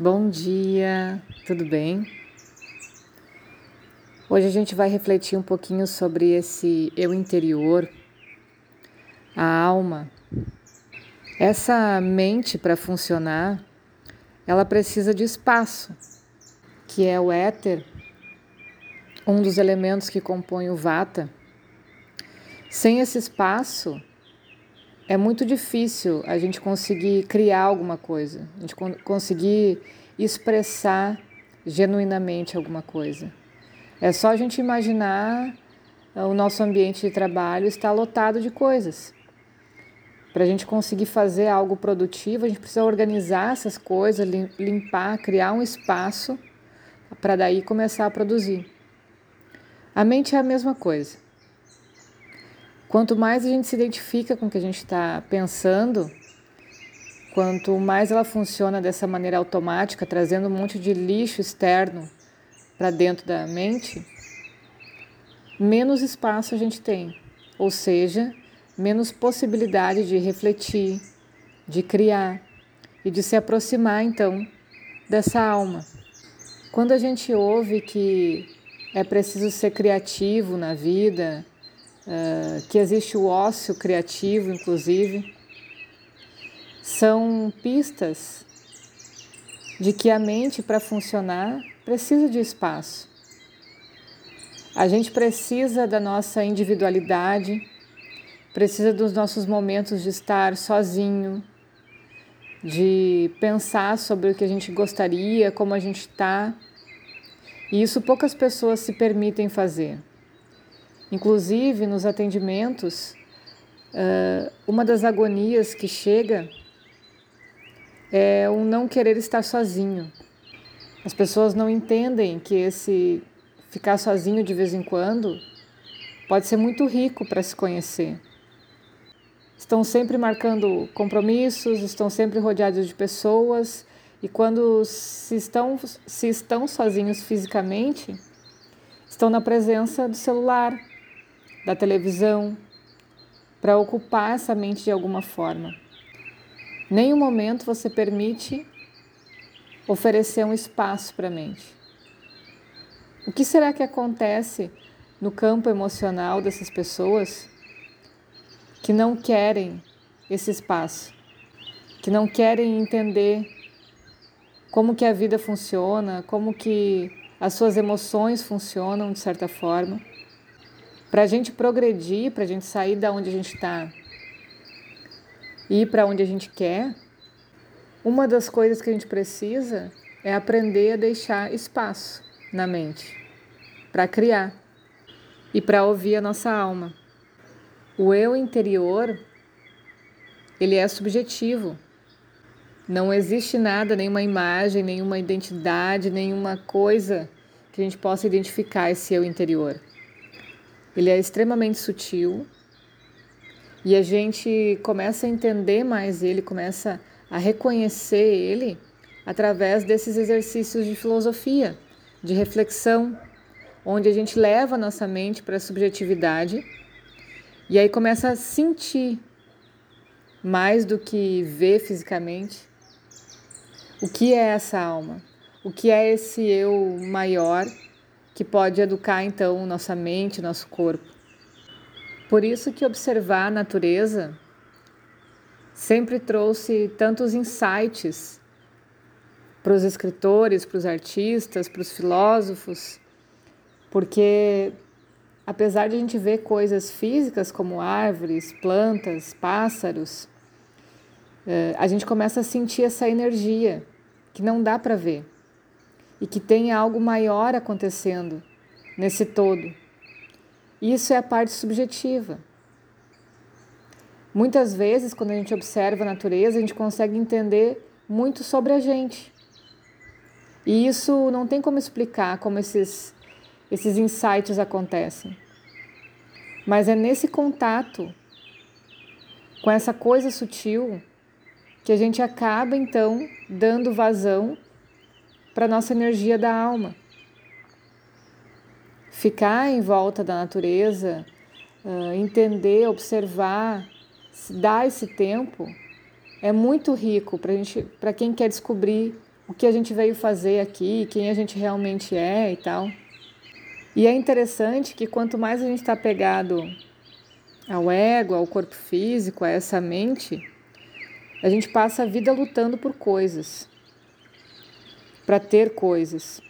Bom dia, tudo bem? Hoje a gente vai refletir um pouquinho sobre esse eu interior, a alma. Essa mente para funcionar, ela precisa de espaço, que é o éter, um dos elementos que compõe o vata. Sem esse espaço, é muito difícil a gente conseguir criar alguma coisa, a gente conseguir expressar genuinamente alguma coisa. É só a gente imaginar ah, o nosso ambiente de trabalho está lotado de coisas. Para a gente conseguir fazer algo produtivo, a gente precisa organizar essas coisas, limpar, criar um espaço para daí começar a produzir. A mente é a mesma coisa. Quanto mais a gente se identifica com o que a gente está pensando, quanto mais ela funciona dessa maneira automática, trazendo um monte de lixo externo para dentro da mente, menos espaço a gente tem, ou seja, menos possibilidade de refletir, de criar e de se aproximar então dessa alma. Quando a gente ouve que é preciso ser criativo na vida, que existe o ócio criativo, inclusive, são pistas de que a mente, para funcionar, precisa de espaço. A gente precisa da nossa individualidade, precisa dos nossos momentos de estar sozinho, de pensar sobre o que a gente gostaria, como a gente está. E isso poucas pessoas se permitem fazer. Inclusive, nos atendimentos, uma das agonias que chega é o não querer estar sozinho. As pessoas não entendem que esse ficar sozinho de vez em quando pode ser muito rico para se conhecer. Estão sempre marcando compromissos, estão sempre rodeados de pessoas e quando se estão, se estão sozinhos fisicamente, estão na presença do celular, da televisão, para ocupar essa mente de alguma forma. Nenhum momento você permite oferecer um espaço para a mente. O que será que acontece no campo emocional dessas pessoas que não querem esse espaço, que não querem entender como que a vida funciona, como que as suas emoções funcionam de certa forma? Para a gente progredir, para a gente sair da onde a gente está e ir para onde a gente quer, uma das coisas que a gente precisa é aprender a deixar espaço na mente para criar e para ouvir a nossa alma. O eu interior, ele é subjetivo. Não existe nada, nenhuma imagem, nenhuma identidade, nenhuma coisa que a gente possa identificar esse eu interior. Ele é extremamente sutil. E a gente começa a entender mais ele, começa a reconhecer ele através desses exercícios de filosofia, de reflexão, onde a gente leva a nossa mente para a subjetividade e aí começa a sentir mais do que ver fisicamente o que é essa alma, o que é esse eu maior que pode educar então nossa mente, nosso corpo. Por isso que observar a natureza sempre trouxe tantos insights para os escritores, para os artistas, para os filósofos, porque apesar de a gente ver coisas físicas como árvores, plantas, pássaros, eh, a gente começa a sentir essa energia que não dá para ver e que tem algo maior acontecendo nesse todo. Isso é a parte subjetiva. Muitas vezes, quando a gente observa a natureza, a gente consegue entender muito sobre a gente. E isso não tem como explicar como esses, esses insights acontecem. Mas é nesse contato com essa coisa sutil que a gente acaba então dando vazão para a nossa energia da alma. Ficar em volta da natureza, entender, observar, dar esse tempo é muito rico para quem quer descobrir o que a gente veio fazer aqui, quem a gente realmente é e tal. E é interessante que quanto mais a gente está pegado ao ego, ao corpo físico, a essa mente, a gente passa a vida lutando por coisas, para ter coisas,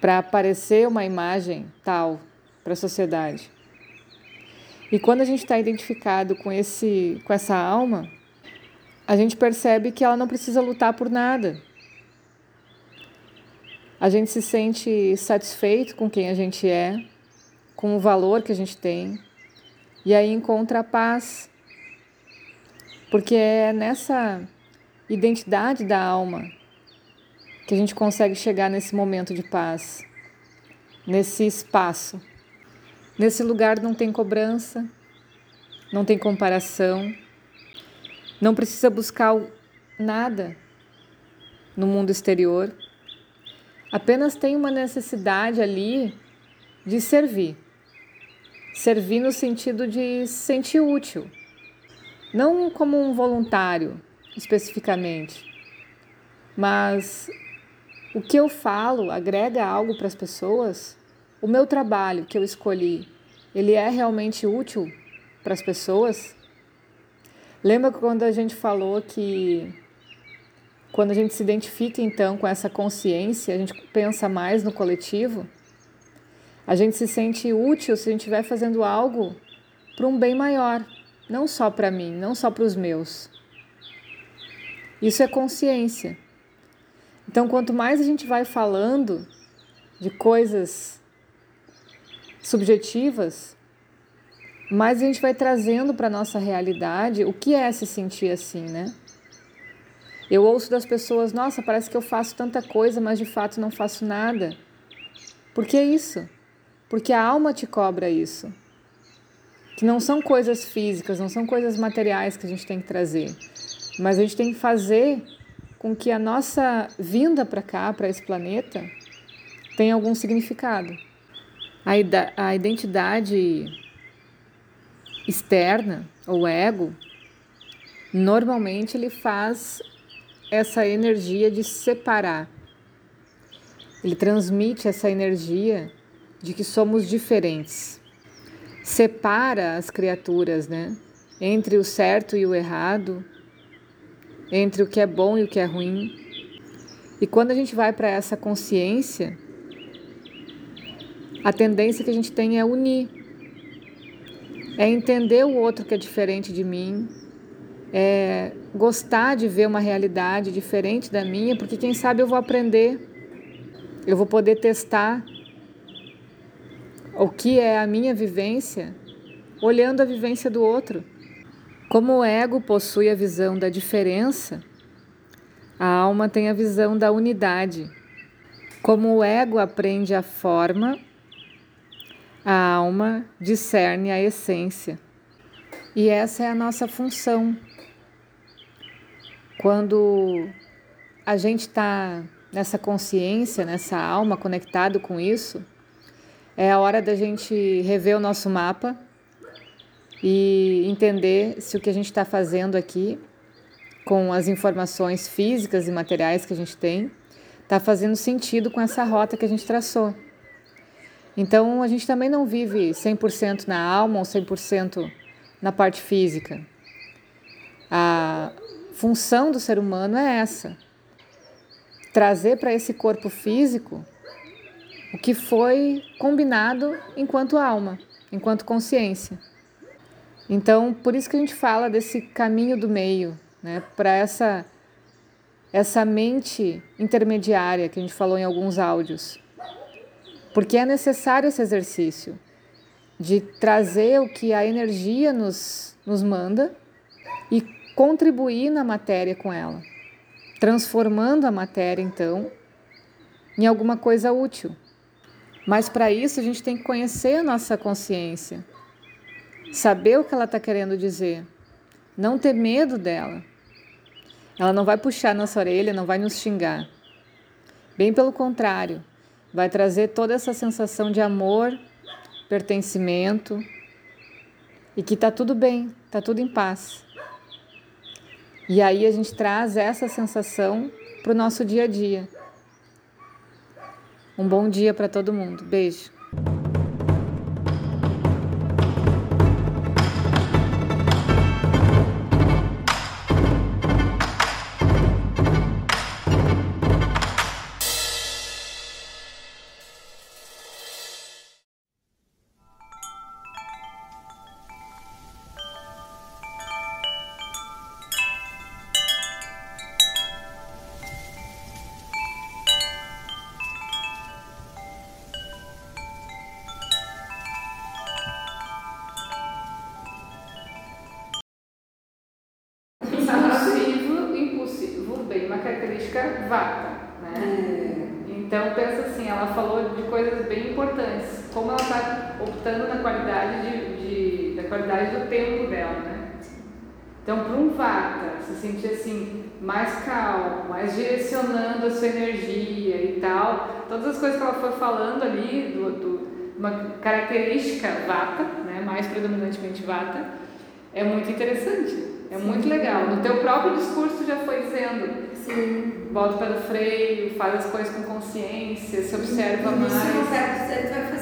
para aparecer uma imagem tal para a sociedade. E quando a gente está identificado com, esse, com essa alma, a gente percebe que ela não precisa lutar por nada. A gente se sente satisfeito com quem a gente é, com o valor que a gente tem, e aí encontra a paz. Porque é nessa identidade da alma que a gente consegue chegar nesse momento de paz, nesse espaço. Nesse lugar não tem cobrança, não tem comparação, não precisa buscar nada no mundo exterior, apenas tem uma necessidade ali de servir. Servir no sentido de se sentir útil, não como um voluntário especificamente, mas o que eu falo agrega algo para as pessoas o meu trabalho que eu escolhi, ele é realmente útil para as pessoas? Lembra quando a gente falou que quando a gente se identifica então com essa consciência, a gente pensa mais no coletivo? A gente se sente útil se a gente estiver fazendo algo para um bem maior, não só para mim, não só para os meus. Isso é consciência. Então, quanto mais a gente vai falando de coisas subjetivas, mas a gente vai trazendo para nossa realidade o que é se sentir assim, né? Eu ouço das pessoas, nossa, parece que eu faço tanta coisa, mas de fato não faço nada. Por que isso? Porque a alma te cobra isso. Que não são coisas físicas, não são coisas materiais que a gente tem que trazer, mas a gente tem que fazer com que a nossa vinda para cá, para esse planeta, tenha algum significado a, a identidade externa, ou ego, normalmente ele faz essa energia de separar. Ele transmite essa energia de que somos diferentes. Separa as criaturas, né? Entre o certo e o errado, entre o que é bom e o que é ruim. E quando a gente vai para essa consciência, a tendência que a gente tem é unir, é entender o outro que é diferente de mim, é gostar de ver uma realidade diferente da minha, porque quem sabe eu vou aprender, eu vou poder testar o que é a minha vivência olhando a vivência do outro. Como o ego possui a visão da diferença, a alma tem a visão da unidade. Como o ego aprende a forma, a alma discerne a essência. E essa é a nossa função. Quando a gente está nessa consciência, nessa alma conectado com isso, é a hora da gente rever o nosso mapa e entender se o que a gente está fazendo aqui, com as informações físicas e materiais que a gente tem, está fazendo sentido com essa rota que a gente traçou. Então, a gente também não vive 100% na alma ou 100% na parte física. A função do ser humano é essa: trazer para esse corpo físico o que foi combinado enquanto alma, enquanto consciência. Então, por isso que a gente fala desse caminho do meio, né, para essa essa mente intermediária que a gente falou em alguns áudios. Porque é necessário esse exercício de trazer o que a energia nos, nos manda e contribuir na matéria com ela, transformando a matéria, então, em alguma coisa útil. Mas para isso a gente tem que conhecer a nossa consciência, saber o que ela está querendo dizer, não ter medo dela. Ela não vai puxar nossa orelha, não vai nos xingar. Bem pelo contrário, vai trazer toda essa sensação de amor, pertencimento e que está tudo bem, está tudo em paz. E aí a gente traz essa sensação para o nosso dia a dia. Um bom dia para todo mundo. Beijo. Vata, né? É. Então pensa assim, ela falou de coisas bem importantes, como ela está optando na qualidade de, de, da qualidade do tempo dela, né? Então para um vata se sentir assim mais calmo, mais direcionando a sua energia e tal, todas as coisas que ela foi falando ali do, do uma característica vata, né? Mais predominantemente vata, é muito interessante. É Sim. muito legal. No teu próprio discurso já foi dizendo Sim. Bota o pé do freio, faz as coisas com consciência, se observa e, mais. Se não certo, certo, vai